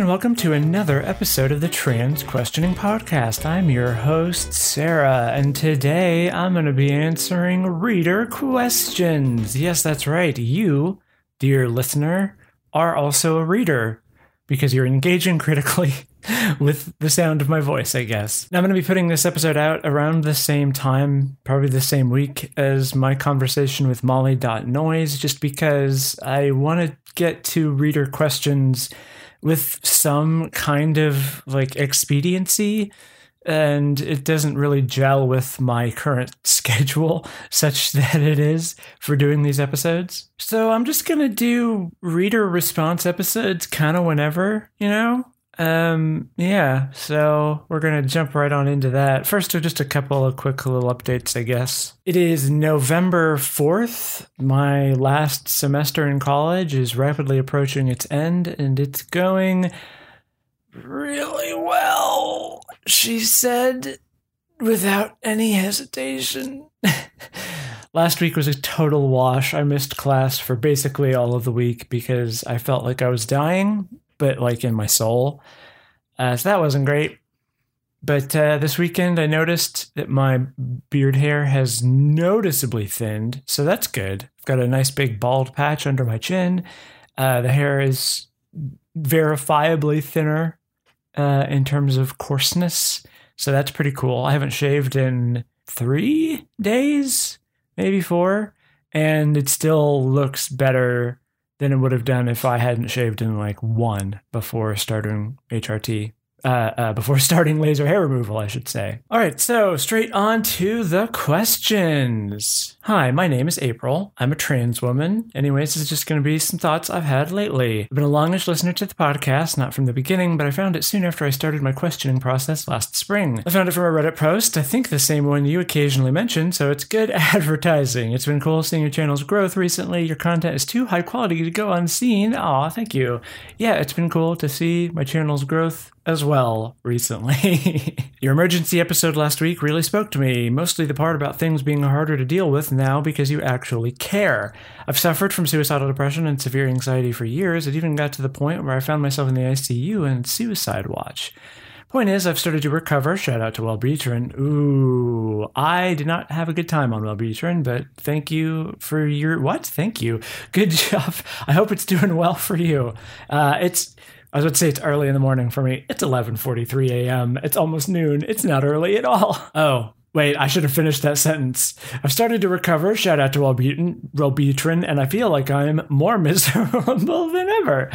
and welcome to another episode of the Trans Questioning Podcast. I'm your host, Sarah, and today I'm going to be answering reader questions. Yes, that's right. You, dear listener, are also a reader because you're engaging critically with the sound of my voice, I guess. Now, I'm going to be putting this episode out around the same time, probably the same week as my conversation with Molly.noise, just because I want to get to reader questions with some kind of like expediency and it doesn't really gel with my current schedule such that it is for doing these episodes. So I'm just going to do reader response episodes kind of whenever, you know? Um, yeah, so we're going to jump right on into that. First, just a couple of quick little updates, I guess. It is November 4th. My last semester in college is rapidly approaching its end, and it's going really well, she said without any hesitation. Last week was a total wash. I missed class for basically all of the week because I felt like I was dying but like in my soul. Uh, so that wasn't great. But uh, this weekend, I noticed that my beard hair has noticeably thinned, so that's good. I've got a nice big bald patch under my chin. Uh, the hair is verifiably thinner uh, in terms of coarseness, so that's pretty cool. I haven't shaved in three days, maybe four, and it still looks better than it would have done if I hadn't shaved in like one before starting HRT uh, uh, before starting laser hair removal, I should say. All right, so straight on to the questions. Hi, my name is April. I'm a trans woman. Anyways, this is just going to be some thoughts I've had lately. I've been a longish listener to the podcast, not from the beginning, but I found it soon after I started my questioning process last spring. I found it from a Reddit post, I think the same one you occasionally mention, so it's good advertising. It's been cool seeing your channel's growth recently. Your content is too high quality to go unseen. Aw, thank you. Yeah, it's been cool to see my channel's growth as well recently. Your emergency episode last week really spoke to me, mostly the part about things being harder to deal with now because you actually care. I've suffered from suicidal depression and severe anxiety for years. It even got to the point where I found myself in the ICU and suicide watch. Point is, I've started to recover. Shout out to Wellbutrin. Ooh, I did not have a good time on Wellbutrin, but thank you for your what? Thank you. Good job. I hope it's doing well for you. Uh, it's I to say it's early in the morning for me. It's 11:43 a.m. It's almost noon. It's not early at all. Oh, Wait, I should have finished that sentence. I've started to recover, shout out to Wellbutrin, and I feel like I'm more miserable than ever.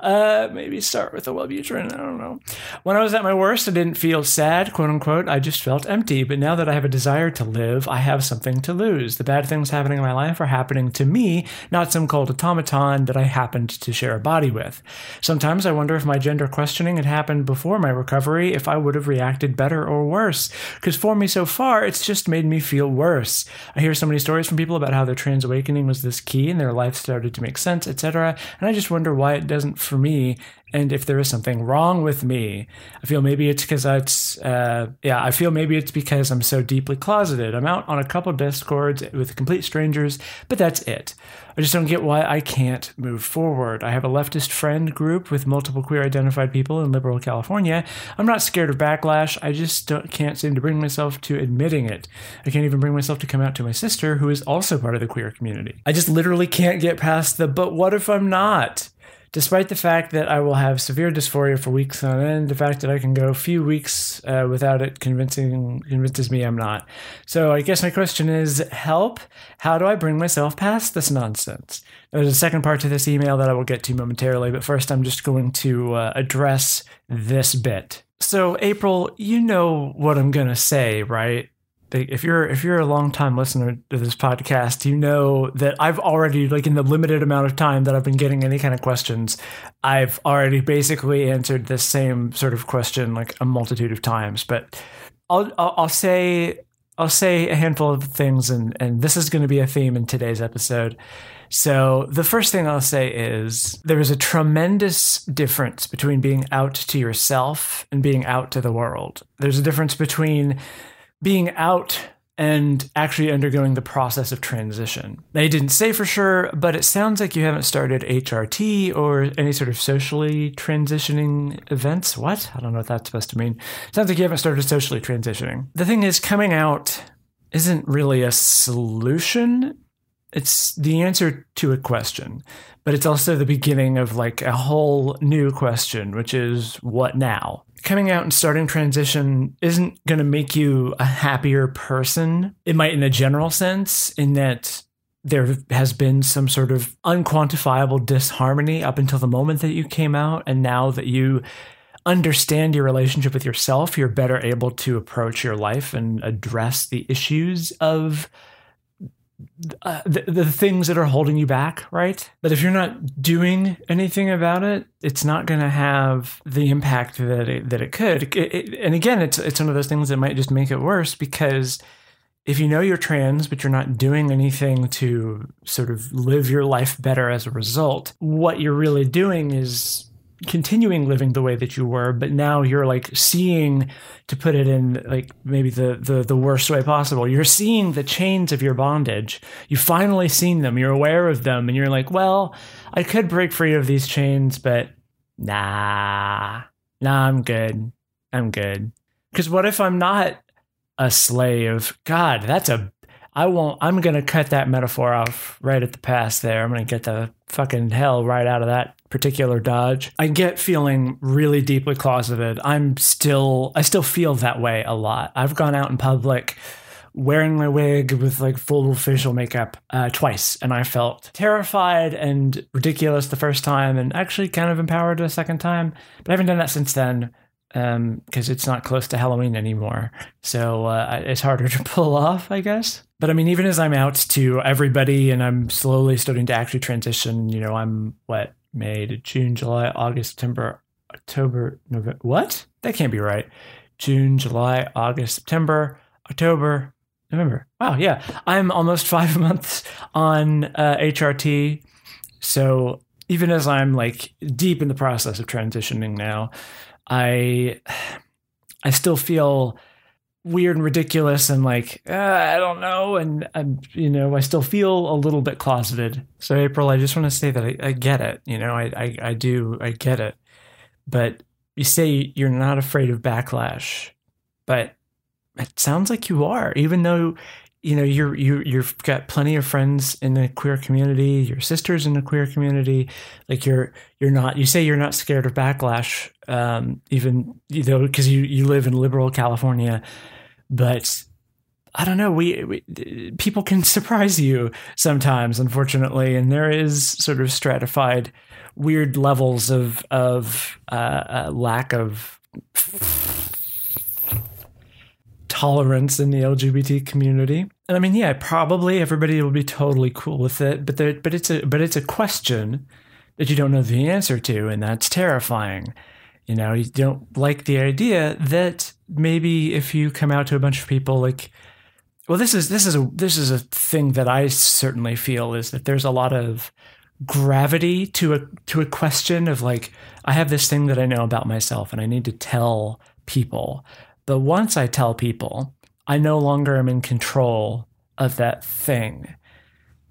Uh, maybe start with the Wellbutrin, I don't know. When I was at my worst, I didn't feel sad, quote unquote. I just felt empty. But now that I have a desire to live, I have something to lose. The bad things happening in my life are happening to me, not some cold automaton that I happened to share a body with. Sometimes I wonder if my gender questioning had happened before my recovery, if I would have reacted better or worse. Because for me so far, it's just made me feel worse. I hear so many stories from people about how their trans awakening was this key and their life started to make sense, etc. And I just wonder why it doesn't for me and if there is something wrong with me. I feel maybe it's because it's, uh, yeah, I feel maybe it's because I'm so deeply closeted. I'm out on a couple discords with complete strangers, but that's it. I just don't get why I can't move forward. I have a leftist friend group with multiple queer identified people in liberal California. I'm not scared of backlash. I just can't seem to bring myself to admitting it. I can't even bring myself to come out to my sister, who is also part of the queer community. I just literally can't get past the, but what if I'm not? Despite the fact that I will have severe dysphoria for weeks on end, the fact that I can go a few weeks uh, without it convincing convinces me I'm not. So I guess my question is, help! How do I bring myself past this nonsense? There's a second part to this email that I will get to momentarily, but first I'm just going to uh, address this bit. So, April, you know what I'm to say, right? If you're if you're a long time listener to this podcast, you know that I've already like in the limited amount of time that I've been getting any kind of questions, I've already basically answered this same sort of question like a multitude of times. But I'll I'll, I'll say I'll say a handful of things, and and this is going to be a theme in today's episode. So the first thing I'll say is there is a tremendous difference between being out to yourself and being out to the world. There's a difference between being out and actually undergoing the process of transition. They didn't say for sure, but it sounds like you haven't started HRT or any sort of socially transitioning events. What? I don't know what that's supposed to mean. sounds like you haven't started socially transitioning. The thing is, coming out isn't really a solution. It's the answer to a question, but it's also the beginning of like a whole new question, which is what now? coming out and starting transition isn't going to make you a happier person. It might, in a general sense, in that there has been some sort of unquantifiable disharmony up until the moment that you came out. And now that you understand your relationship with yourself, you're better able to approach your life and address the issues of uh, the, the things that are holding you back, right? But if you're not doing anything about it, it's not going to have the impact that it, that it could. It, it, and again, it's it's one of those things that might just make it worse because if you know you're trans but you're not doing anything to sort of live your life better as a result, what you're really doing is continuing living the way that you were, but now you're like seeing, to put it in like maybe the, the, the worst way possible, you're seeing the chains of your bondage. You've finally seen them, you're aware of them, and you're like, well, I could break free of these chains, but nah, nah, I'm good. I'm good. Because what if I'm not a slave? God, that's a I won't. I'm gonna cut that metaphor off right at the pass. There, I'm gonna get the fucking hell right out of that particular dodge. I get feeling really deeply closeted. I'm still. I still feel that way a lot. I've gone out in public wearing my wig with like full facial makeup uh, twice, and I felt terrified and ridiculous the first time, and actually kind of empowered a second time. But I haven't done that since then because um, it's not close to Halloween anymore. So uh, it's harder to pull off, I guess. But I mean, even as I'm out to everybody and I'm slowly starting to actually transition, you know, I'm what, May to June, July, August, September, October, November. What? That can't be right. June, July, August, September, October, November. Wow, yeah. I'm almost five months on uh, HRT. So even as I'm like deep in the process of transitioning now, I I still feel weird and ridiculous and like uh, I don't know and I'm you know I still feel a little bit closeted. So April, I just want to say that I, I get it. You know, I, I I do I get it. But you say you're not afraid of backlash, but it sounds like you are, even though you know you're you you've got plenty of friends in the queer community your sisters in the queer community like you're you're not you say you're not scared of backlash um, even you know because you you live in liberal california but i don't know we, we people can surprise you sometimes unfortunately and there is sort of stratified weird levels of of uh, uh, lack of tolerance in the LGBT community. And I mean, yeah, probably everybody will be totally cool with it, but there, but it's a but it's a question that you don't know the answer to, and that's terrifying. You know, you don't like the idea that maybe if you come out to a bunch of people like well this is this is a this is a thing that I certainly feel is that there's a lot of gravity to a to a question of like I have this thing that I know about myself and I need to tell people but once I tell people, I no longer am in control of that thing.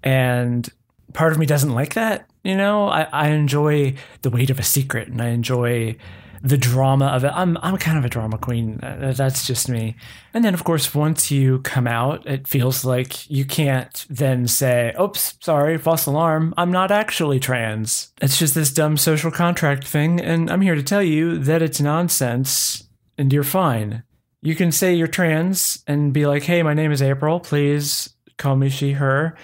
And part of me doesn't like that. You know, I, I enjoy the weight of a secret and I enjoy the drama of it. I'm I'm kind of a drama queen. That's just me. And then of course once you come out, it feels like you can't then say, "Oops, sorry, false alarm. I'm not actually trans." It's just this dumb social contract thing and I'm here to tell you that it's nonsense and you're fine you can say you're trans and be like, hey, my name is April. Please call me she, her.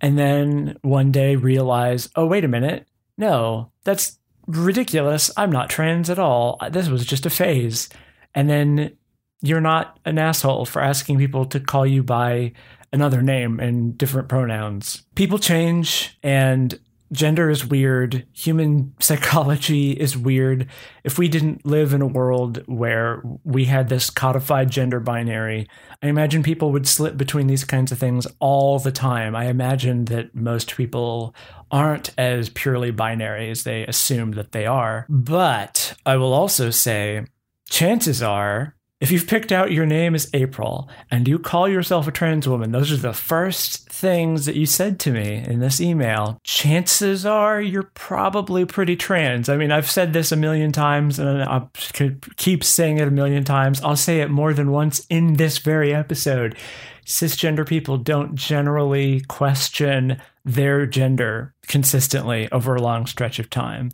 And then one day realize, oh, wait a minute. No, that's ridiculous. I'm not trans at all. This was just a phase. And then you're not an asshole for asking people to call you by another name and different pronouns. People change, and gender is weird, human psychology is weird. If we didn't live in a world where we had this codified gender binary, I imagine people would slip between these kinds of things all the time. I imagine that most people aren't as purely binary as they assume that they are. But I will also say, chances are if you've picked out your name as April and you call yourself a trans woman, those are the first things that you said to me in this email. Chances are you're probably pretty trans. I mean, I've said this a million times and I could keep saying it a million times. I'll say it more than once in this very episode. Cisgender people don't generally question their gender consistently over a long stretch of time.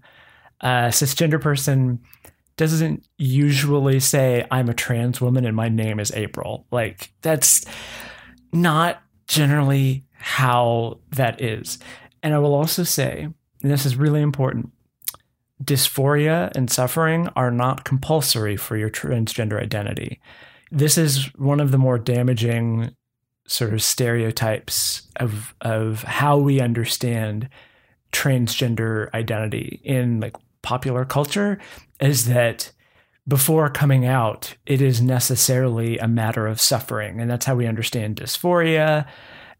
A cisgender person doesn't usually say I'm a trans woman and my name is April. Like that's not generally how that is. And I will also say, and this is really important, dysphoria and suffering are not compulsory for your transgender identity. This is one of the more damaging sort of stereotypes of of how we understand transgender identity in like popular culture is that before coming out, it is necessarily a matter of suffering. And that's how we understand dysphoria.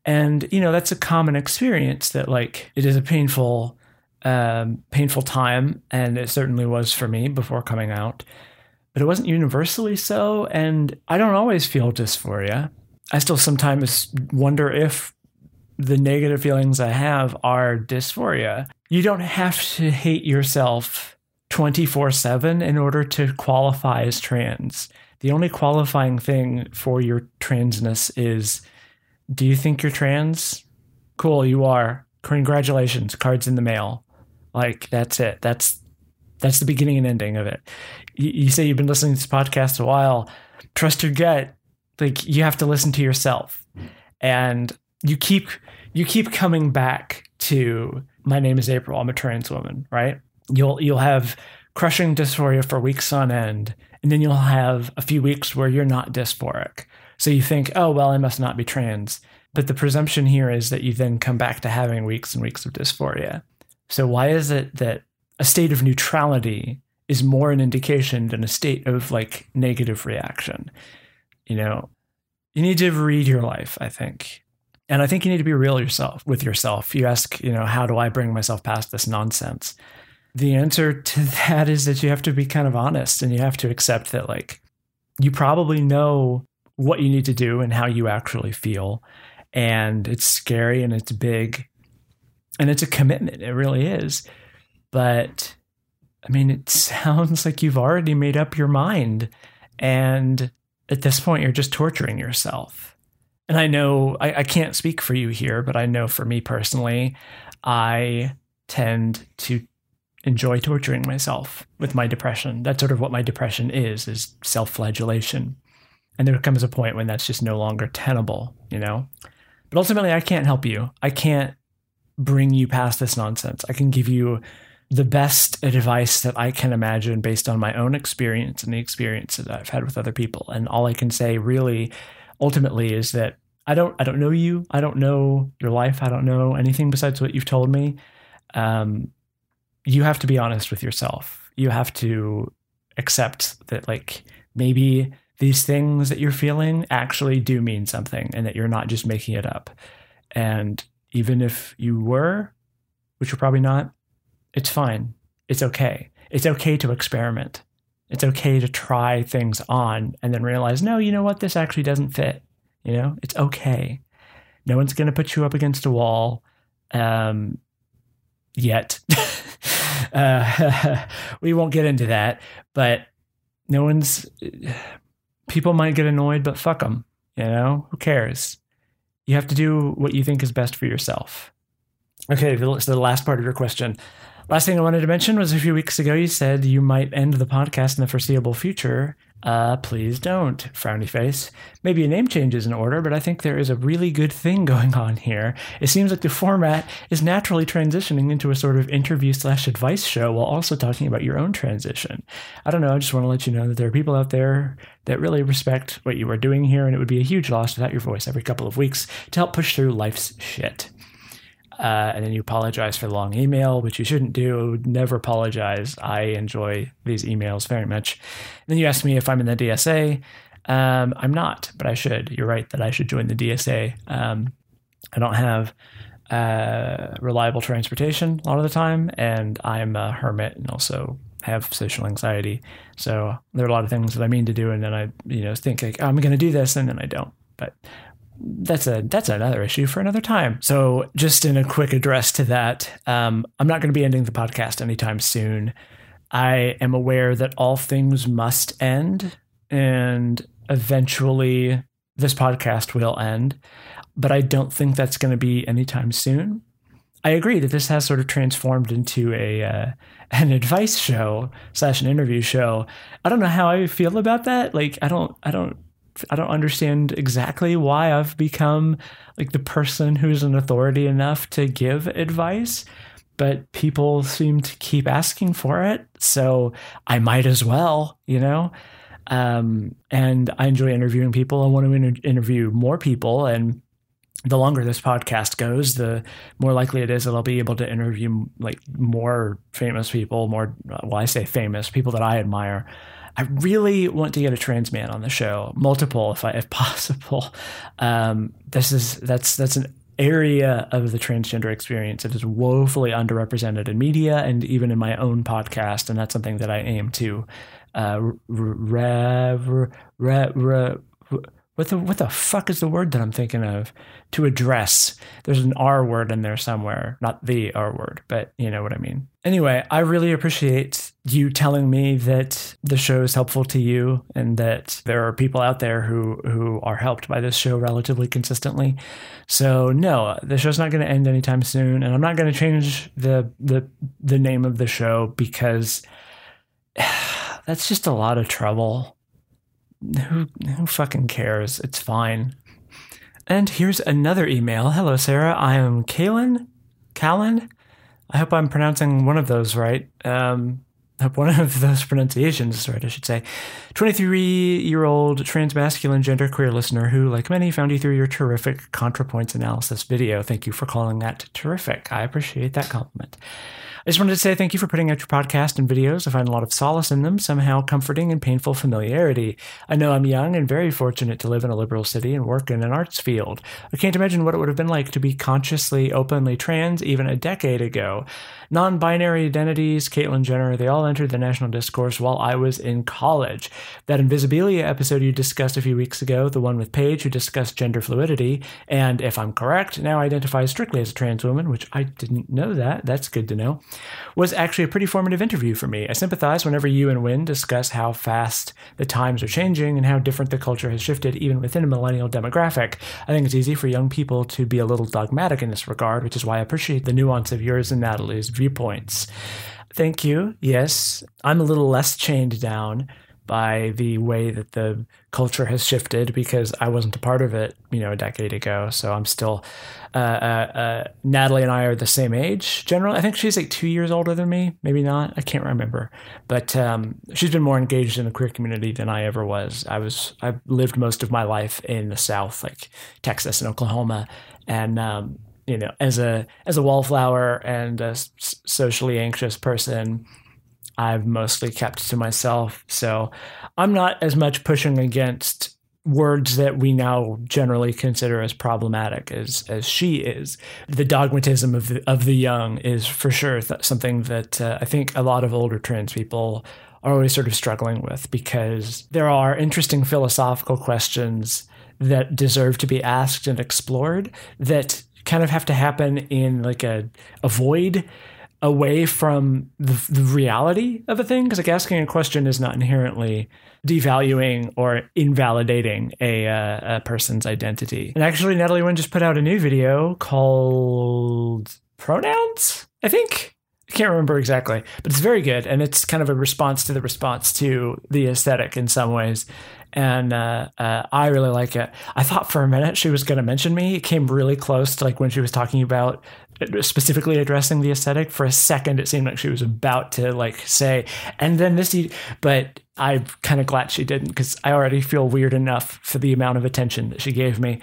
And, you know, that's a common experience that, like, it is a painful, um, painful time. And it certainly was for me before coming out. But it wasn't universally so. And I don't always feel dysphoria. I still sometimes wonder if the negative feelings I have are dysphoria. You don't have to hate yourself 24 7 in order to qualify as trans. The only qualifying thing for your transness is do you think you're trans? Cool, you are. Congratulations, cards in the mail. Like that's it. That's that's the beginning and ending of it. You, you say you've been listening to this podcast a while. Trust your gut. Like you have to listen to yourself, and you keep you keep coming back to my name is April. I'm a trans woman, right? You'll you'll have crushing dysphoria for weeks on end, and then you'll have a few weeks where you're not dysphoric. So you think, oh well, I must not be trans. But the presumption here is that you then come back to having weeks and weeks of dysphoria. So why is it that a state of neutrality is more an indication than a state of like negative reaction? You know, you need to read your life, I think. And I think you need to be real yourself with yourself. You ask, you know, how do I bring myself past this nonsense? The answer to that is that you have to be kind of honest and you have to accept that like you probably know what you need to do and how you actually feel. And it's scary and it's big and it's a commitment. It really is. But i mean it sounds like you've already made up your mind. And at this point you're just torturing yourself. And i know I, I can't speak for you here but i know for me personally i tend to enjoy torturing myself with my depression. That's sort of what my depression is, is self-flagellation. And there comes a point when that's just no longer tenable, you know? But ultimately I can't help you. I can't bring you past this nonsense. I can give you the best advice that I can imagine based on my own experience and the experience that I've had with other people. And all I can say really ultimately is that I don't I don't know you. I don't know your life. I don't know anything besides what you've told me. Um, you have to be honest with yourself. You have to accept that, like, maybe these things that you're feeling actually do mean something and that you're not just making it up. And even if you were, which you're probably not, it's fine. It's okay. It's okay to experiment. It's okay to try things on and then realize, no, you know what? This actually doesn't fit. You know, it's okay. No one's going to put you up against a wall um, yet. Uh, we won't get into that, but no one's. People might get annoyed, but fuck them. You know, who cares? You have to do what you think is best for yourself. Okay, so the last part of your question. Last thing I wanted to mention was a few weeks ago you said you might end the podcast in the foreseeable future. Uh, please don't, frowny face. Maybe a name change is in order, but I think there is a really good thing going on here. It seems like the format is naturally transitioning into a sort of interview slash advice show while also talking about your own transition. I don't know, I just want to let you know that there are people out there that really respect what you are doing here, and it would be a huge loss without your voice every couple of weeks to help push through life's shit. Uh, and then you apologize for the long email, which you shouldn't do. Never apologize. I enjoy these emails very much. And then you ask me if I'm in the DSA. Um, I'm not, but I should. You're right that I should join the DSA. Um, I don't have uh, reliable transportation a lot of the time, and I'm a hermit and also have social anxiety. So there are a lot of things that I mean to do, and then I, you know, think like oh, I'm going to do this, and then I don't. But that's a that's another issue for another time. So just in a quick address to that, um, I'm not going to be ending the podcast anytime soon. I am aware that all things must end, and eventually this podcast will end. But I don't think that's going to be anytime soon. I agree that this has sort of transformed into a uh, an advice show slash an interview show. I don't know how I feel about that. Like I don't I don't I don't understand exactly why I've become like the person who's an authority enough to give advice, but people seem to keep asking for it. So I might as well, you know? Um, and I enjoy interviewing people. I want to inter- interview more people. And the longer this podcast goes, the more likely it is that I'll be able to interview like more famous people, more, well, I say famous people that I admire. I really want to get a trans man on the show, multiple if I, if possible. Um, this is that's that's an area of the transgender experience that is woefully underrepresented in media and even in my own podcast, and that's something that I aim to. Uh, rev, what the what the fuck is the word that I'm thinking of to address? There's an R word in there somewhere, not the R word, but you know what I mean. Anyway, I really appreciate you telling me that the show is helpful to you and that there are people out there who who are helped by this show relatively consistently. So no, the show's not going to end anytime soon, and I'm not going to change the the the name of the show because that's just a lot of trouble who who fucking cares? It's fine. And here's another email. Hello, Sarah. I am Kaylin. Callan. I hope I'm pronouncing one of those right. Um, one of those pronunciations right, I should say. 23 year old trans transmasculine genderqueer listener who, like many, found you through your terrific ContraPoints analysis video. Thank you for calling that terrific. I appreciate that compliment. I just wanted to say thank you for putting out your podcast and videos. I find a lot of solace in them, somehow comforting and painful familiarity. I know I'm young and very fortunate to live in a liberal city and work in an arts field. I can't imagine what it would have been like to be consciously, openly trans even a decade ago. Non binary identities, Caitlyn Jenner, they all entered the national discourse while I was in college. That Invisibilia episode you discussed a few weeks ago, the one with Paige, who discussed gender fluidity, and if I'm correct, now identifies strictly as a trans woman, which I didn't know that. That's good to know was actually a pretty formative interview for me. I sympathize whenever you and Wynn discuss how fast the times are changing and how different the culture has shifted even within a millennial demographic. I think it's easy for young people to be a little dogmatic in this regard, which is why I appreciate the nuance of yours and Natalie's viewpoints. Thank you. Yes, I'm a little less chained down by the way that the culture has shifted because I wasn't a part of it, you know, a decade ago. So I'm still. Uh, uh, uh, Natalie and I are the same age. Generally, I think she's like two years older than me. Maybe not. I can't remember. But um, she's been more engaged in the queer community than I ever was. I was. I lived most of my life in the South, like Texas and Oklahoma, and um, you know, as a as a wallflower and a socially anxious person, I've mostly kept to myself. So I'm not as much pushing against words that we now generally consider as problematic as as she is. The dogmatism of the, of the young is for sure th- something that uh, I think a lot of older trans people are always sort of struggling with because there are interesting philosophical questions that deserve to be asked and explored that kind of have to happen in like a, a void away from the, the reality of a thing? Because like asking a question is not inherently devaluing or invalidating a, uh, a person's identity. And actually natalie wynn just put out a new video called pronouns i think? I can't remember exactly, but it's very good, and it's kind of a response to the response to the aesthetic in some ways and uh, uh, I really like it. I thought for a minute she was going to mention me. It came really close to like when she was talking about uh, specifically addressing the aesthetic. For a second, it seemed like she was about to like say, and then this, but I'm kind of glad she didn't because I already feel weird enough for the amount of attention that she gave me.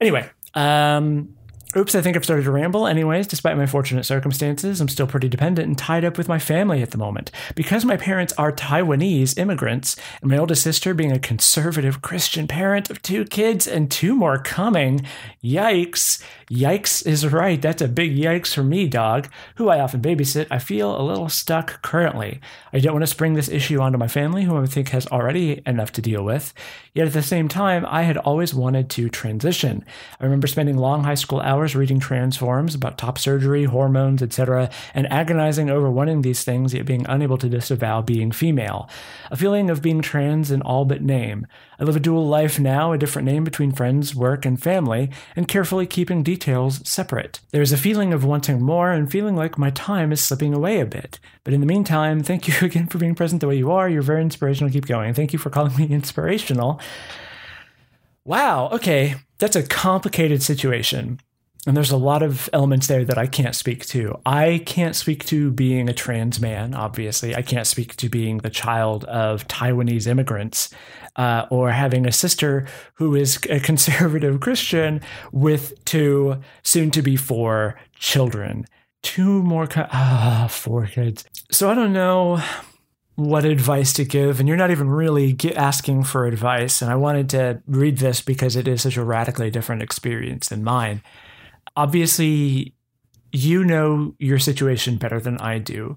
Anyway, um, Oops, I think I've started to ramble. Anyways, despite my fortunate circumstances, I'm still pretty dependent and tied up with my family at the moment. Because my parents are Taiwanese immigrants, and my oldest sister being a conservative Christian parent of two kids and two more coming, yikes. Yikes is right. That's a big yikes for me, dog, who I often babysit. I feel a little stuck currently. I don't want to spring this issue onto my family, who I think has already enough to deal with. Yet at the same time, I had always wanted to transition. I remember spending long high school hours reading transforms about top surgery, hormones, etc., and agonizing over wanting these things yet being unable to disavow being female. A feeling of being trans in all but name. I live a dual life now, a different name between friends, work, and family, and carefully keeping details separate. There is a feeling of wanting more and feeling like my time is slipping away a bit. But in the meantime, thank you again for being present the way you are. You're very inspirational. Keep going. Thank you for calling me inspirational. Wow, okay, that's a complicated situation. And there's a lot of elements there that I can't speak to. I can't speak to being a trans man, obviously. I can't speak to being the child of Taiwanese immigrants uh, or having a sister who is a conservative Christian with two, soon to be four children. Two more, ah, four kids. So I don't know what advice to give, and you're not even really asking for advice. And I wanted to read this because it is such a radically different experience than mine obviously you know your situation better than I do,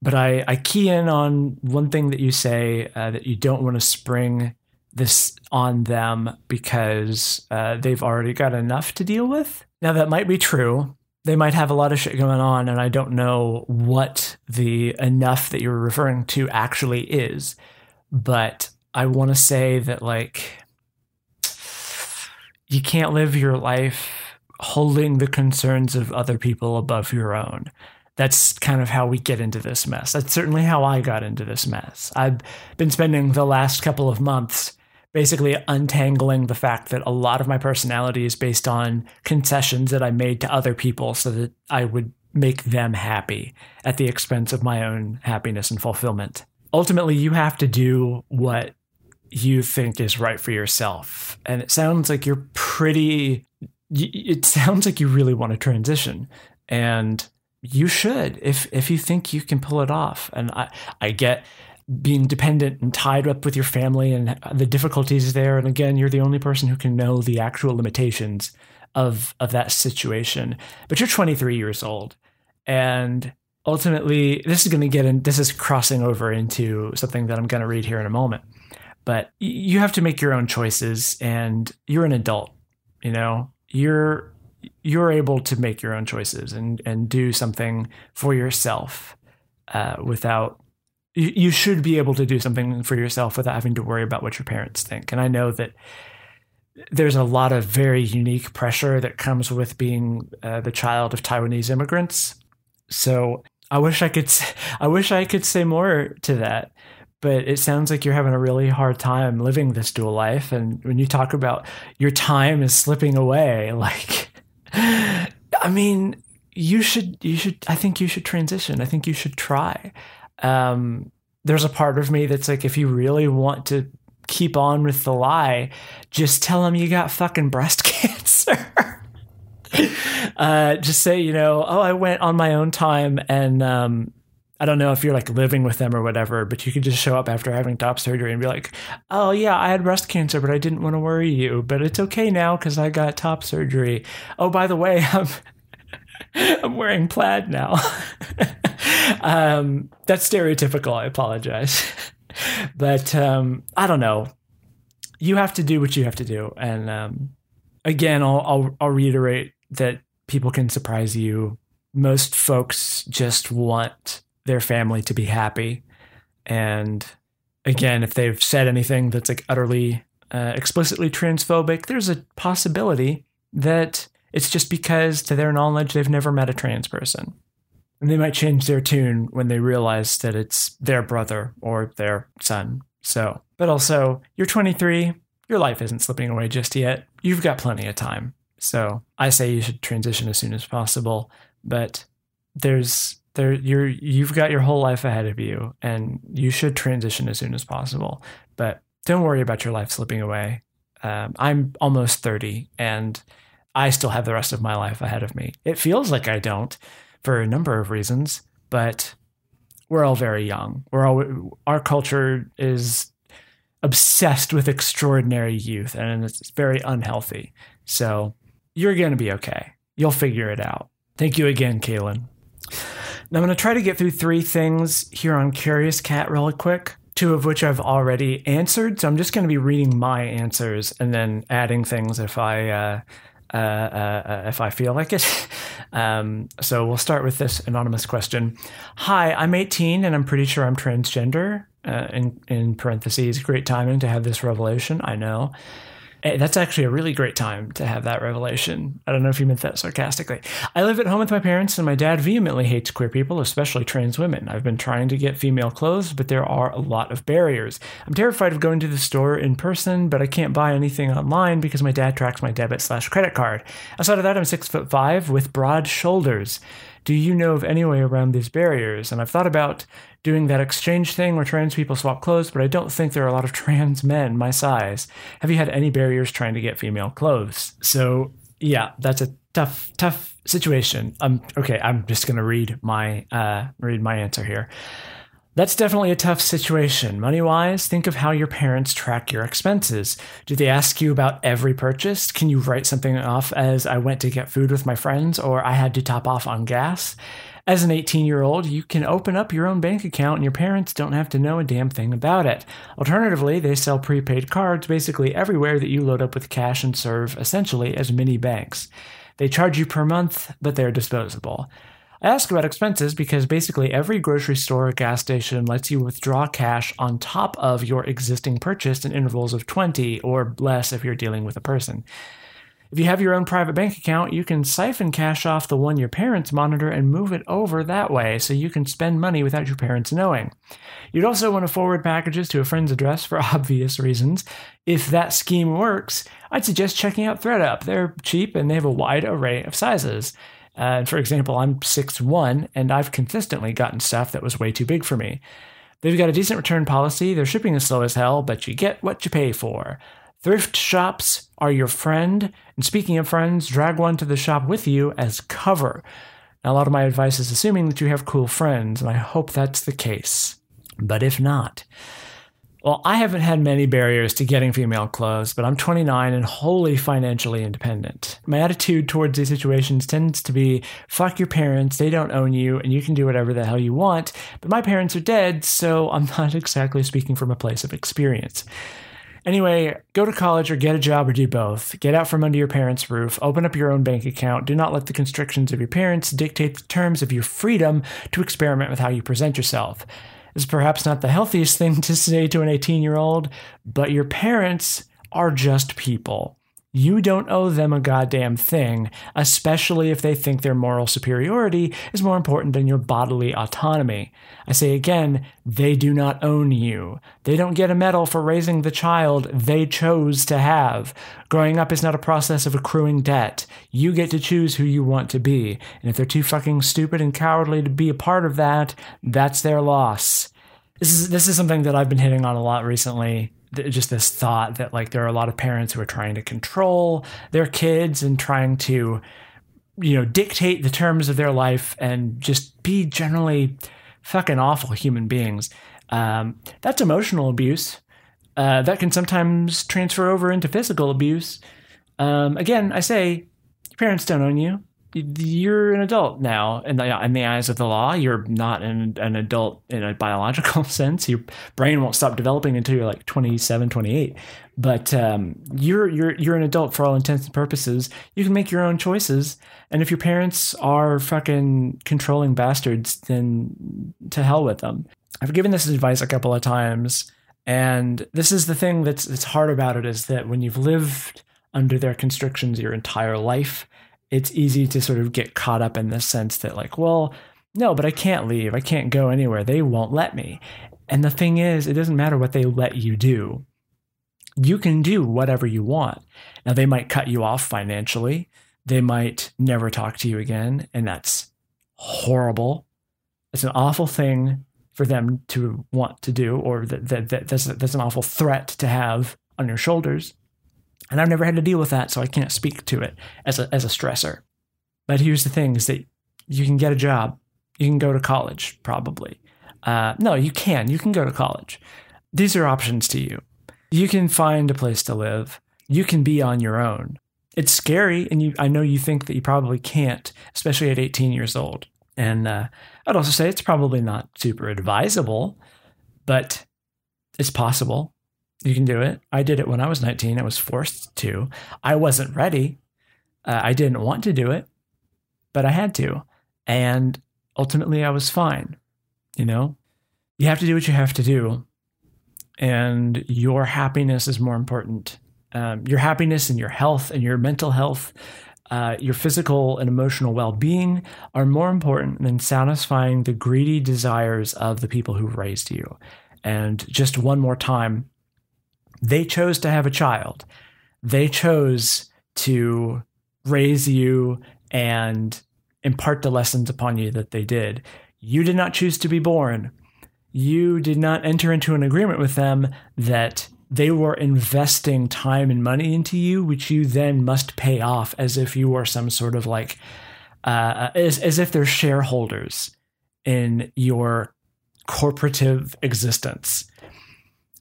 but I, I key in on one thing that you say uh, that you don't want to spring this on them because uh, they've already got enough to deal with. Now, that might be true. They might have a lot of shit going on, and I don't know what the enough that you're referring to actually is. But I want to say that, like, you can't live your life holding the concerns of other people above your own. That's kind of how we get into this mess. That's certainly how I got into this mess. I've been spending the last couple of months basically untangling the fact that a lot of my personality is based on concessions that I made to other people so that I would make them happy at the expense of my own happiness and fulfillment. Ultimately, you have to do what you think is right for yourself. And it sounds like you're pretty it sounds like you really want to transition and you should if if you think you can pull it off. And i i get being dependent and tied up with your family and the difficulties there and again you're the only person who can know the actual limitations of of that situation. But you're 23 years old and ultimately this is going to get in this is crossing over into something that i'm going to read here in a moment. But you have to make your own choices and you're an adult you know you're you're able to make your own choices and and do something for yourself uh, without you, you should be able to do something for yourself without having to worry about what your parents think. And i know that there's a lot of very unique pressure that comes with being uh, the child of taiwanese immigrants. So i wish i could i wish i could say more to that but it sounds like you're having a really hard time living this dual life. And when you talk about your time is slipping away, like, I mean, you should, you should, I think you should transition. I think you should try. Um, there's a part of me that's like, if you really want to keep on with the lie, just tell them you got fucking breast cancer. uh, just say, you know, oh, I went on my own time and um, I don't know if you're like living with them or whatever, but you could just show up after having top surgery and be like, "Oh yeah, I had breast cancer, but I didn't want to worry you, but it's okay now because I got top surgery. Oh, by the way, I'm I'm wearing plaid now. um, that's stereotypical. I apologize, but um, I don't know. You have to do what you have to do, and um, again, I'll, I'll I'll reiterate that people can surprise you. Most folks just want their family to be happy. And again, if they've said anything that's like utterly uh, explicitly transphobic, there's a possibility that it's just because, to their knowledge, they've never met a trans person. And they might change their tune when they realize that it's their brother or their son. So, but also, you're 23, your life isn't slipping away just yet. You've got plenty of time. So, I say you should transition as soon as possible. But there's there you're you've got your whole life ahead of you and you should transition as soon as possible but don't worry about your life slipping away um, i'm almost 30 and I still have the rest of my life ahead of me. It feels like I don't for a number of reasons, but we're all very young. We're all our culture is obsessed with extraordinary youth and it's very unhealthy. So you're going to be okay. You'll figure it out. Thank you again, Kaylin. Now I'm going to try to get through three things here on Curious Cat really quick, two of which I've already answered. So I'm just going to be reading my answers and then adding things if I uh, uh, uh, uh, if I feel like it. Um, so we'll start with this anonymous question. Hi, I'm 18 and I'm pretty sure I'm transgender. Uh, in in parentheses, great timing to have this revelation. I know. Eh, that's actually a really great time to have that revelation. I don't know if you meant that sarcastically. I live at home with my parents, and my dad vehemently hates queer people, especially trans women. I've been trying to get female clothes, but there are a lot of barriers. I'm terrified of going to the store in person, but I can't buy anything online because my dad tracks my debit slash credit card. Outside of that, I'm six foot five with broad shoulders. Do you know of any way around these barriers? And I've thought about doing that exchange thing where trans people swap clothes, but I don't think there are a lot of trans men my size. Have you had any barriers trying to get female clothes? So, yeah, that's a tough, tough situation. Um, okay, I'm just gonna read my uh, read my answer here. That's definitely a tough situation. Money wise, think of how your parents track your expenses. Do they ask you about every purchase? Can you write something off as I went to get food with my friends or I had to top off on gas? As an 18 year old, you can open up your own bank account and your parents don't have to know a damn thing about it. Alternatively, they sell prepaid cards basically everywhere that you load up with cash and serve essentially as mini banks. They charge you per month, but they're disposable. I ask about expenses because basically every grocery store or gas station lets you withdraw cash on top of your existing purchase in intervals of 20 or less if you're dealing with a person. If you have your own private bank account, you can siphon cash off the one your parents monitor and move it over that way so you can spend money without your parents knowing. You'd also want to forward packages to a friend's address for obvious reasons. If that scheme works, I'd suggest checking out ThredUp. They're cheap and they have a wide array of sizes. Uh, for example, I'm 6'1 and I've consistently gotten stuff that was way too big for me. They've got a decent return policy, their shipping is slow as hell, but you get what you pay for. Thrift shops are your friend, and speaking of friends, drag one to the shop with you as cover. Now, a lot of my advice is assuming that you have cool friends, and I hope that's the case. But if not, well, I haven't had many barriers to getting female clothes, but I'm 29 and wholly financially independent. My attitude towards these situations tends to be fuck your parents, they don't own you, and you can do whatever the hell you want. But my parents are dead, so I'm not exactly speaking from a place of experience. Anyway, go to college or get a job or do both. Get out from under your parents' roof. Open up your own bank account. Do not let the constrictions of your parents dictate the terms of your freedom to experiment with how you present yourself is perhaps not the healthiest thing to say to an 18 year old, but your parents are just people. You don't owe them a goddamn thing, especially if they think their moral superiority is more important than your bodily autonomy. I say again, they do not own you. They don't get a medal for raising the child they chose to have. Growing up is not a process of accruing debt. You get to choose who you want to be. And if they're too fucking stupid and cowardly to be a part of that, that's their loss. This is this is something that I've been hitting on a lot recently just this thought that like there are a lot of parents who are trying to control their kids and trying to you know dictate the terms of their life and just be generally fucking awful human beings. Um, that's emotional abuse. Uh, that can sometimes transfer over into physical abuse. Um, again i say your parents don't own you you're an adult now in the, in the eyes of the law. You're not an, an adult in a biological sense. Your brain won't stop developing until you're like 27, 28. But um, you're you're you're an adult for all intents and purposes. You can make your own choices. And if your parents are fucking controlling bastards, then to hell with them. I've given this advice a couple of times, and this is the thing that's that's hard about it is that when you've lived under their constrictions your entire life it's easy to sort of get caught up in the sense that, like, well, no, but I can't leave. I can't go anywhere. They won't let me. And the thing is, it doesn't matter what they let you do. You can do whatever you want. Now, they might cut you off financially. They might never talk to you again. And that's horrible. It's an awful thing for them to want to do, or that, that, that that's, that's an awful threat to have on your shoulders. And I've never had to deal with that, so I can't speak to it as a, as a stressor. But here's the thing is that you can get a job. You can go to college, probably. Uh, no, you can. You can go to college. These are options to you. You can find a place to live. You can be on your own. It's scary, and you, I know you think that you probably can't, especially at 18 years old. And uh, I'd also say it's probably not super advisable, but it's possible. You can do it. I did it when I was 19. I was forced to. I wasn't ready. Uh, I didn't want to do it, but I had to. And ultimately, I was fine. You know, you have to do what you have to do. And your happiness is more important. Um, your happiness and your health and your mental health, uh, your physical and emotional well being are more important than satisfying the greedy desires of the people who raised you. And just one more time, they chose to have a child. They chose to raise you and impart the lessons upon you that they did. You did not choose to be born. You did not enter into an agreement with them that they were investing time and money into you, which you then must pay off as if you were some sort of like, uh, as, as if they're shareholders in your corporative existence.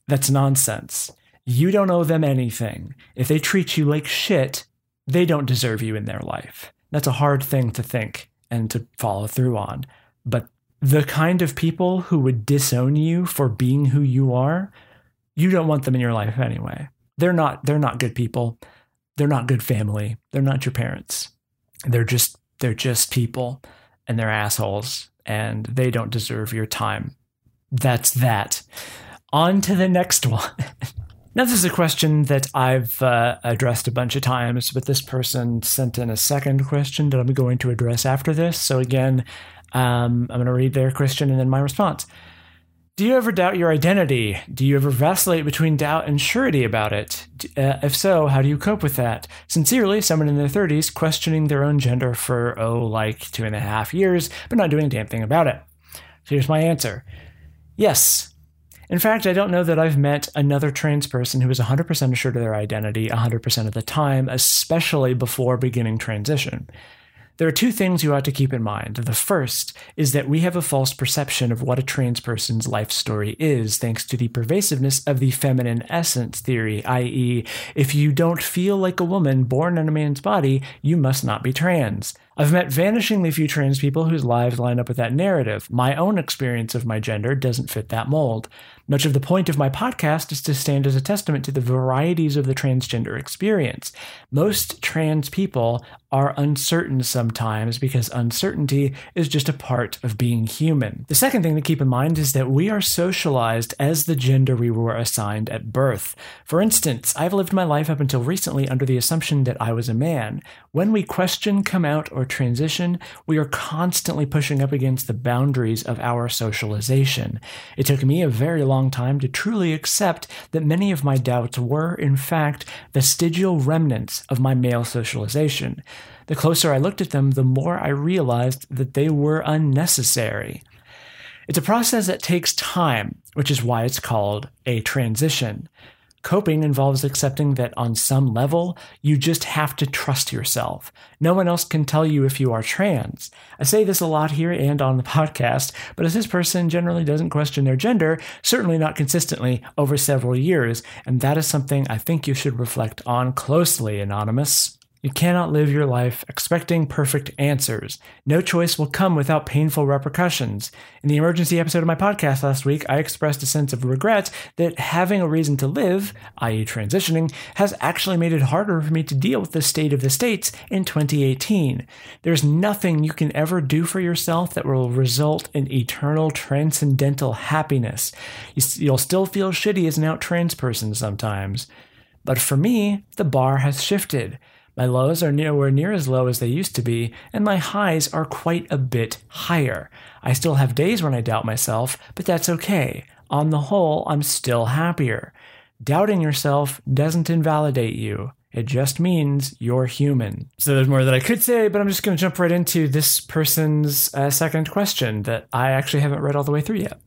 That's nonsense. You don't owe them anything. If they treat you like shit, they don't deserve you in their life. That's a hard thing to think and to follow through on. But the kind of people who would disown you for being who you are, you don't want them in your life anyway. They're not they're not good people. They're not good family. They're not your parents. They're just they're just people and they're assholes and they don't deserve your time. That's that. On to the next one. Now, this is a question that I've uh, addressed a bunch of times, but this person sent in a second question that I'm going to address after this. So, again, um, I'm going to read their question and then my response. Do you ever doubt your identity? Do you ever vacillate between doubt and surety about it? Uh, if so, how do you cope with that? Sincerely, someone in their 30s questioning their own gender for, oh, like two and a half years, but not doing a damn thing about it. So here's my answer Yes, in fact, I don't know that I've met another trans person who is 100% assured of their identity 100% of the time, especially before beginning transition. There are two things you ought to keep in mind. The first is that we have a false perception of what a trans person's life story is, thanks to the pervasiveness of the feminine essence theory, i.e., if you don't feel like a woman born in a man's body, you must not be trans. I've met vanishingly few trans people whose lives line up with that narrative. My own experience of my gender doesn't fit that mold. Much of the point of my podcast is to stand as a testament to the varieties of the transgender experience. Most trans people are uncertain sometimes because uncertainty is just a part of being human. The second thing to keep in mind is that we are socialized as the gender we were assigned at birth. For instance, I've lived my life up until recently under the assumption that I was a man. When we question, come out, or transition, we are constantly pushing up against the boundaries of our socialization. It took me a very long time to truly accept that many of my doubts were, in fact, vestigial remnants of my male socialization. The closer I looked at them, the more I realized that they were unnecessary. It's a process that takes time, which is why it's called a transition. Coping involves accepting that on some level, you just have to trust yourself. No one else can tell you if you are trans. I say this a lot here and on the podcast, but as this person generally doesn't question their gender, certainly not consistently over several years, and that is something I think you should reflect on closely, Anonymous. You cannot live your life expecting perfect answers. No choice will come without painful repercussions. In the emergency episode of my podcast last week, I expressed a sense of regret that having a reason to live, i.e., transitioning, has actually made it harder for me to deal with the state of the states in 2018. There's nothing you can ever do for yourself that will result in eternal transcendental happiness. You'll still feel shitty as an out trans person sometimes. But for me, the bar has shifted. My lows are nowhere near as low as they used to be, and my highs are quite a bit higher. I still have days when I doubt myself, but that's okay. On the whole, I'm still happier. Doubting yourself doesn't invalidate you. It just means you're human. So there's more that I could say, but I'm just going to jump right into this person's uh, second question that I actually haven't read all the way through yet.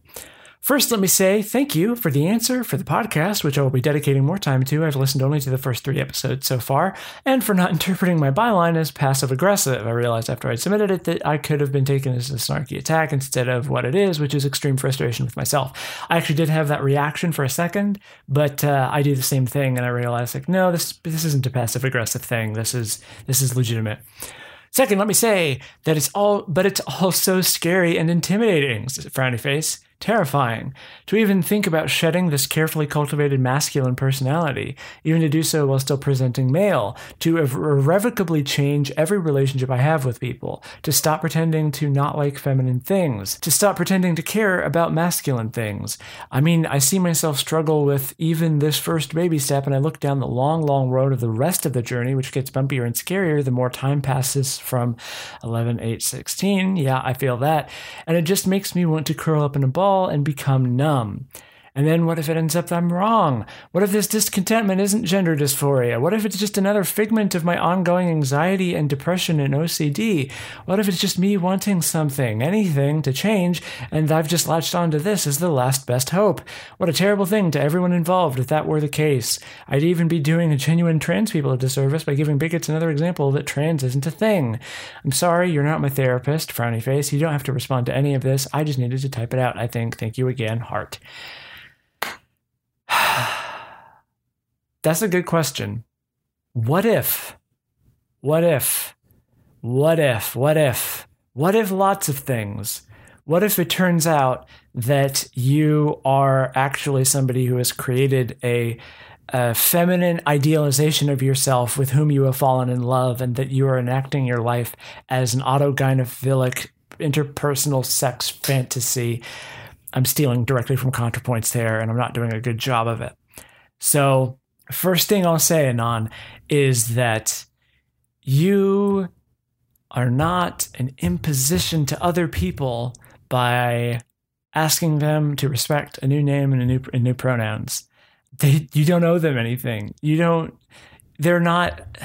First, let me say thank you for the answer for the podcast, which I will be dedicating more time to. I've listened only to the first three episodes so far, and for not interpreting my byline as passive aggressive. I realized after I'd submitted it that I could have been taken as a snarky attack instead of what it is, which is extreme frustration with myself. I actually did have that reaction for a second, but uh, I do the same thing, and I realized like, no, this this isn't a passive aggressive thing. This is this is legitimate. Second, let me say that it's all, but it's also scary and intimidating. Frowny face terrifying to even think about shedding this carefully cultivated masculine personality, even to do so while still presenting male, to irrevocably change every relationship I have with people, to stop pretending to not like feminine things, to stop pretending to care about masculine things. I mean, I see myself struggle with even this first baby step, and I look down the long, long road of the rest of the journey, which gets bumpier and scarier the more time passes from 11, 8, 16. Yeah, I feel that. And it just makes me want to curl up in a ball and become numb. And then what if it ends up I'm wrong? What if this discontentment isn't gender dysphoria? What if it's just another figment of my ongoing anxiety and depression and OCD? What if it's just me wanting something, anything to change, and I've just latched onto this as the last best hope? What a terrible thing to everyone involved if that were the case. I'd even be doing a genuine trans people a disservice by giving bigots another example that trans isn't a thing. I'm sorry, you're not my therapist, frowny face. You don't have to respond to any of this. I just needed to type it out, I think. Thank you again, heart. That's a good question. What if? What if? What if? What if? What if lots of things? What if it turns out that you are actually somebody who has created a, a, feminine idealization of yourself with whom you have fallen in love, and that you are enacting your life as an autogynephilic interpersonal sex fantasy I'm stealing directly from ContraPoints there, and I'm not doing a good job of it. So, first thing I'll say, Anon, is that you are not an imposition to other people by asking them to respect a new name and a new, and new pronouns. They, you don't owe them anything. You don't, they're not,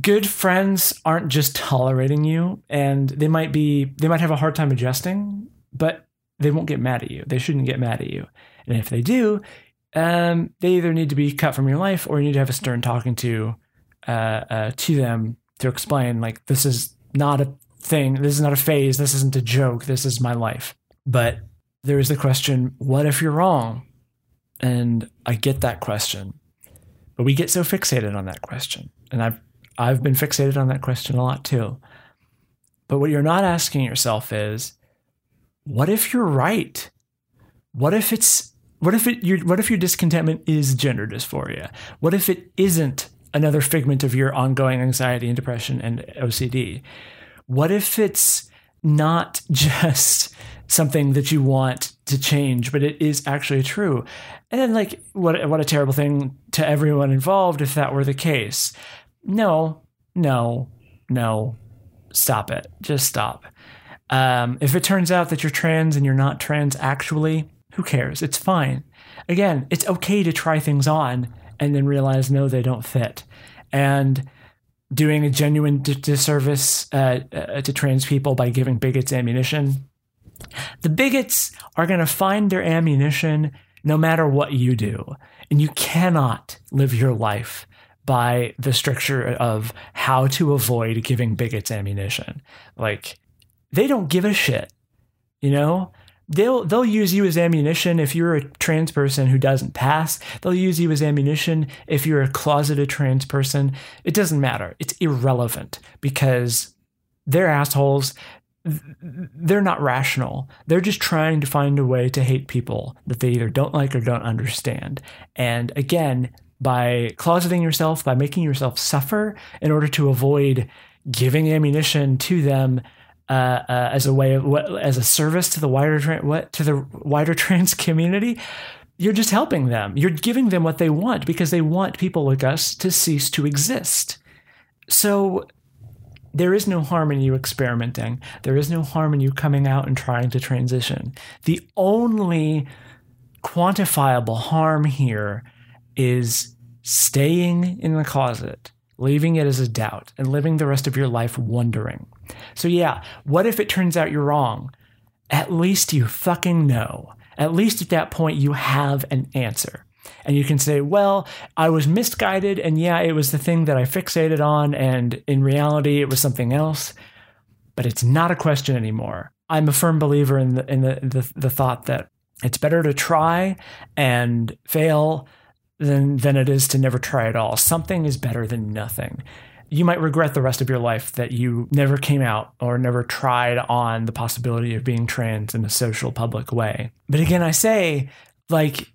good friends aren't just tolerating you and they might be, they might have a hard time adjusting, but they won't get mad at you. They shouldn't get mad at you. And if they do, um, they either need to be cut from your life or you need to have a stern talking to uh, uh, to them to explain like this is not a thing. This is not a phase. This isn't a joke. This is my life. But there is the question: What if you're wrong? And I get that question, but we get so fixated on that question, and I've I've been fixated on that question a lot too. But what you're not asking yourself is what if you're right? What if it's what if it your what if your discontentment is gender dysphoria? What if it isn't another figment of your ongoing anxiety and depression and OCD? What if it's not just something that you want to change, but it is actually true? And then like what what a terrible thing to everyone involved if that were the case. No, no, no. Stop it. Just stop. Um, if it turns out that you're trans and you're not trans actually, who cares? It's fine. Again, it's okay to try things on and then realize no, they don't fit. And doing a genuine disservice uh, uh, to trans people by giving bigots ammunition. The bigots are going to find their ammunition no matter what you do. And you cannot live your life by the stricture of how to avoid giving bigots ammunition. Like, they don't give a shit. You know, they'll they'll use you as ammunition if you're a trans person who doesn't pass. They'll use you as ammunition if you're a closeted trans person. It doesn't matter. It's irrelevant because they're assholes. They're not rational. They're just trying to find a way to hate people that they either don't like or don't understand. And again, by closeting yourself, by making yourself suffer in order to avoid giving ammunition to them uh, uh, as a way of what as a service to the wider what to the wider trans community you're just helping them. You're giving them what they want because they want people like us to cease to exist. So there is no harm in you experimenting. There is no harm in you coming out and trying to transition. The only quantifiable harm here is staying in the closet leaving it as a doubt and living the rest of your life wondering so, yeah, what if it turns out you're wrong? At least you fucking know. At least at that point, you have an answer. And you can say, well, I was misguided, and yeah, it was the thing that I fixated on, and in reality, it was something else. But it's not a question anymore. I'm a firm believer in the in the, the, the thought that it's better to try and fail than than it is to never try at all. Something is better than nothing. You might regret the rest of your life that you never came out or never tried on the possibility of being trans in a social public way. But again, I say like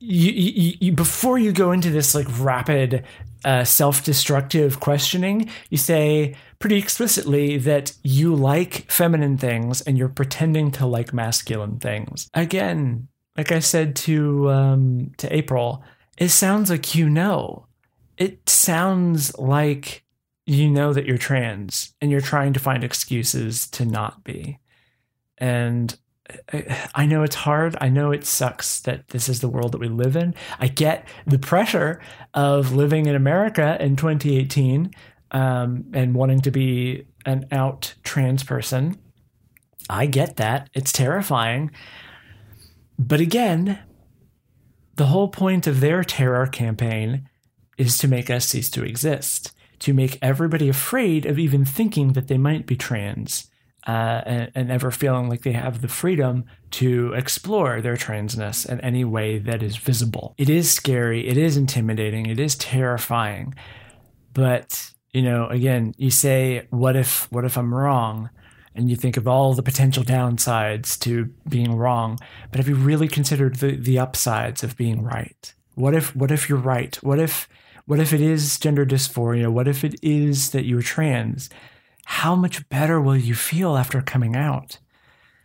you, you, you, before you go into this like rapid uh, self-destructive questioning you say pretty explicitly that you like feminine things and you're pretending to like masculine things again like i said to um, to april it sounds like you know it sounds like you know that you're trans and you're trying to find excuses to not be and I know it's hard. I know it sucks that this is the world that we live in. I get the pressure of living in America in 2018 um, and wanting to be an out trans person. I get that. It's terrifying. But again, the whole point of their terror campaign is to make us cease to exist, to make everybody afraid of even thinking that they might be trans uh, and, and ever feeling like they have the freedom to explore their transness in any way that is visible. It is scary, it is intimidating, it is terrifying. But, you know, again, you say, what if what if I'm wrong? And you think of all the potential downsides to being wrong, but have you really considered the, the upsides of being right? What if what if you're right? What if what if it is gender dysphoria? What if it is that you're trans? how much better will you feel after coming out?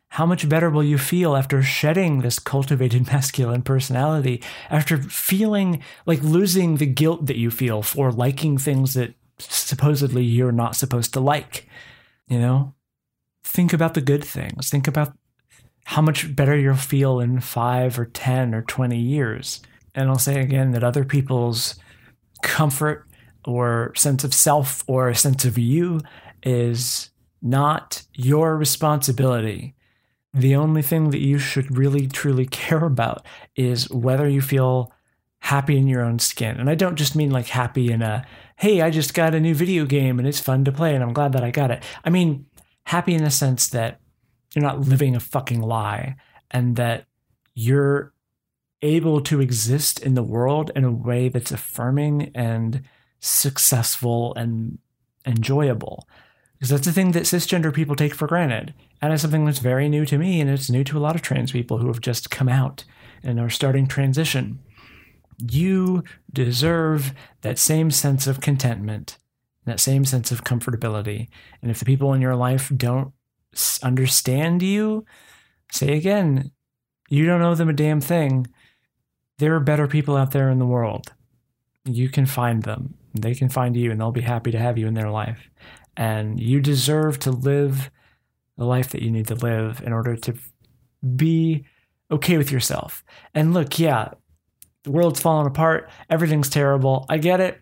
How much better will you feel after shedding this cultivated masculine personality, after feeling like losing the guilt that you feel for liking things that supposedly you're not supposed to like? You know? Think about the good things. Think about how much better you'll feel in five or 10 or 20 years. And I'll say again that other people's comfort or sense of self or sense of you is not your responsibility. The only thing that you should really truly care about is whether you feel happy in your own skin. And I don't just mean like happy in a, hey, I just got a new video game and it's fun to play and I'm glad that I got it. I mean, happy in the sense that you're not living a fucking lie and that you're able to exist in the world in a way that's affirming and successful and enjoyable because that's the thing that cisgender people take for granted. And it's something that's very new to me, and it's new to a lot of trans people who have just come out and are starting transition. You deserve that same sense of contentment, that same sense of comfortability. And if the people in your life don't understand you, say again, you don't owe them a damn thing. There are better people out there in the world. You can find them. They can find you, and they'll be happy to have you in their life and you deserve to live the life that you need to live in order to be okay with yourself. And look, yeah, the world's falling apart, everything's terrible. I get it.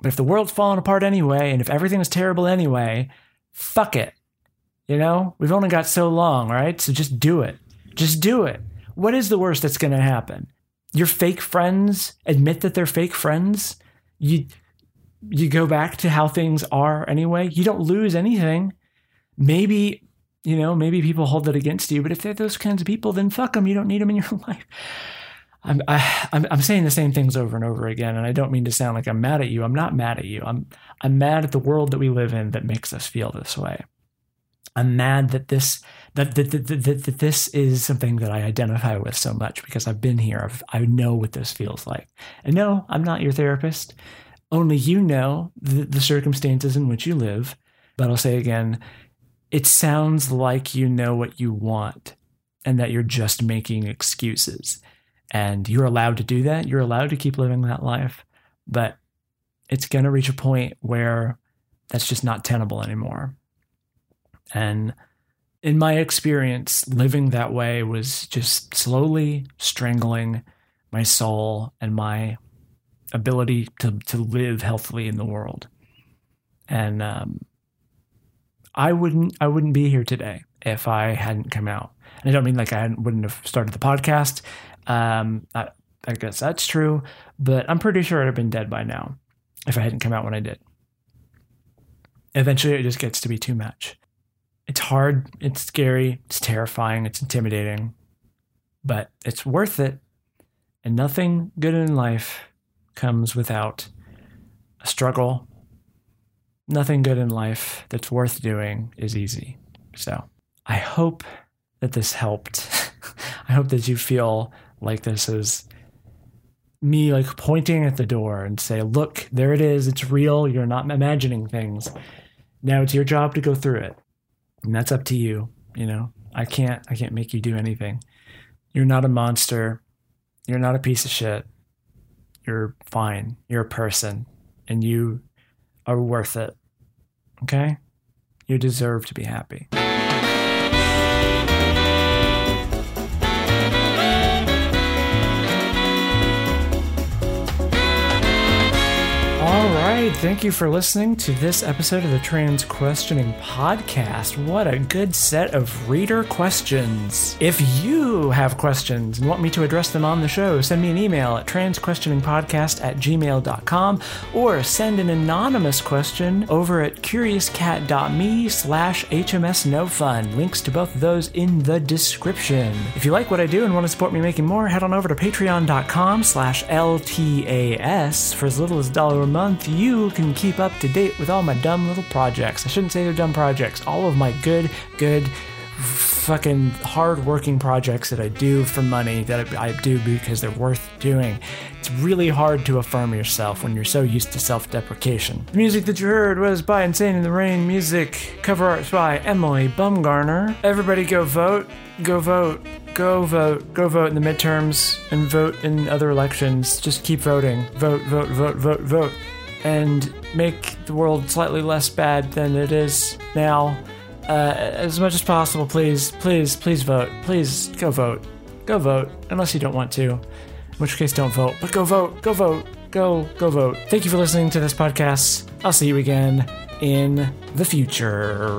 But if the world's falling apart anyway, and if everything's terrible anyway, fuck it. You know, we've only got so long, right? So just do it. Just do it. What is the worst that's going to happen? Your fake friends admit that they're fake friends. You you go back to how things are anyway. You don't lose anything. Maybe, you know, maybe people hold that against you, but if they're those kinds of people, then fuck them. You don't need them in your life. I'm, I, I'm, I'm saying the same things over and over again, and I don't mean to sound like I'm mad at you. I'm not mad at you. I'm, I'm mad at the world that we live in that makes us feel this way. I'm mad that this that that, that, that, that this is something that I identify with so much because I've been here. I've, I know what this feels like. And no, I'm not your therapist. Only you know the, the circumstances in which you live. But I'll say again, it sounds like you know what you want and that you're just making excuses. And you're allowed to do that. You're allowed to keep living that life. But it's going to reach a point where that's just not tenable anymore. And in my experience, living that way was just slowly strangling my soul and my ability to to live healthily in the world. And um, I wouldn't I wouldn't be here today if I hadn't come out. And I don't mean like I wouldn't have started the podcast. Um, I, I guess that's true, but I'm pretty sure I'd have been dead by now if I hadn't come out when I did. Eventually, it just gets to be too much. It's hard, it's scary, it's terrifying, it's intimidating, but it's worth it. And nothing good in life comes without a struggle. Nothing good in life that's worth doing is easy. So I hope that this helped. I hope that you feel like this is me like pointing at the door and say, look, there it is. It's real. You're not imagining things. Now it's your job to go through it. And that's up to you. You know, I can't I can't make you do anything. You're not a monster. You're not a piece of shit. You're fine. You're a person and you are worth it. Okay? You deserve to be happy. Right. Thank you for listening to this episode of the Trans Questioning Podcast. What a good set of reader questions. If you have questions and want me to address them on the show, send me an email at transquestioningpodcast at gmail.com or send an anonymous question over at curiouscat.me slash hmsnofun. Links to both of those in the description. If you like what I do and want to support me making more, head on over to patreon.com slash LTAS for as little as a dollar a month month, can keep up to date with all my dumb little projects. I shouldn't say they're dumb projects. All of my good, good, fucking hard-working projects that I do for money that I do because they're worth doing. It's really hard to affirm yourself when you're so used to self-deprecation. The music that you heard was by Insane in the Rain music, cover art by Emily Bumgarner. Everybody go vote, go vote, go vote, go vote in the midterms and vote in other elections. Just keep voting. Vote, vote, vote, vote, vote and make the world slightly less bad than it is now. Uh, as much as possible, please, please, please vote. Please go vote. Go vote, unless you don't want to. In which case, don't vote. But go vote. Go vote. Go, go vote. Thank you for listening to this podcast. I'll see you again in the future.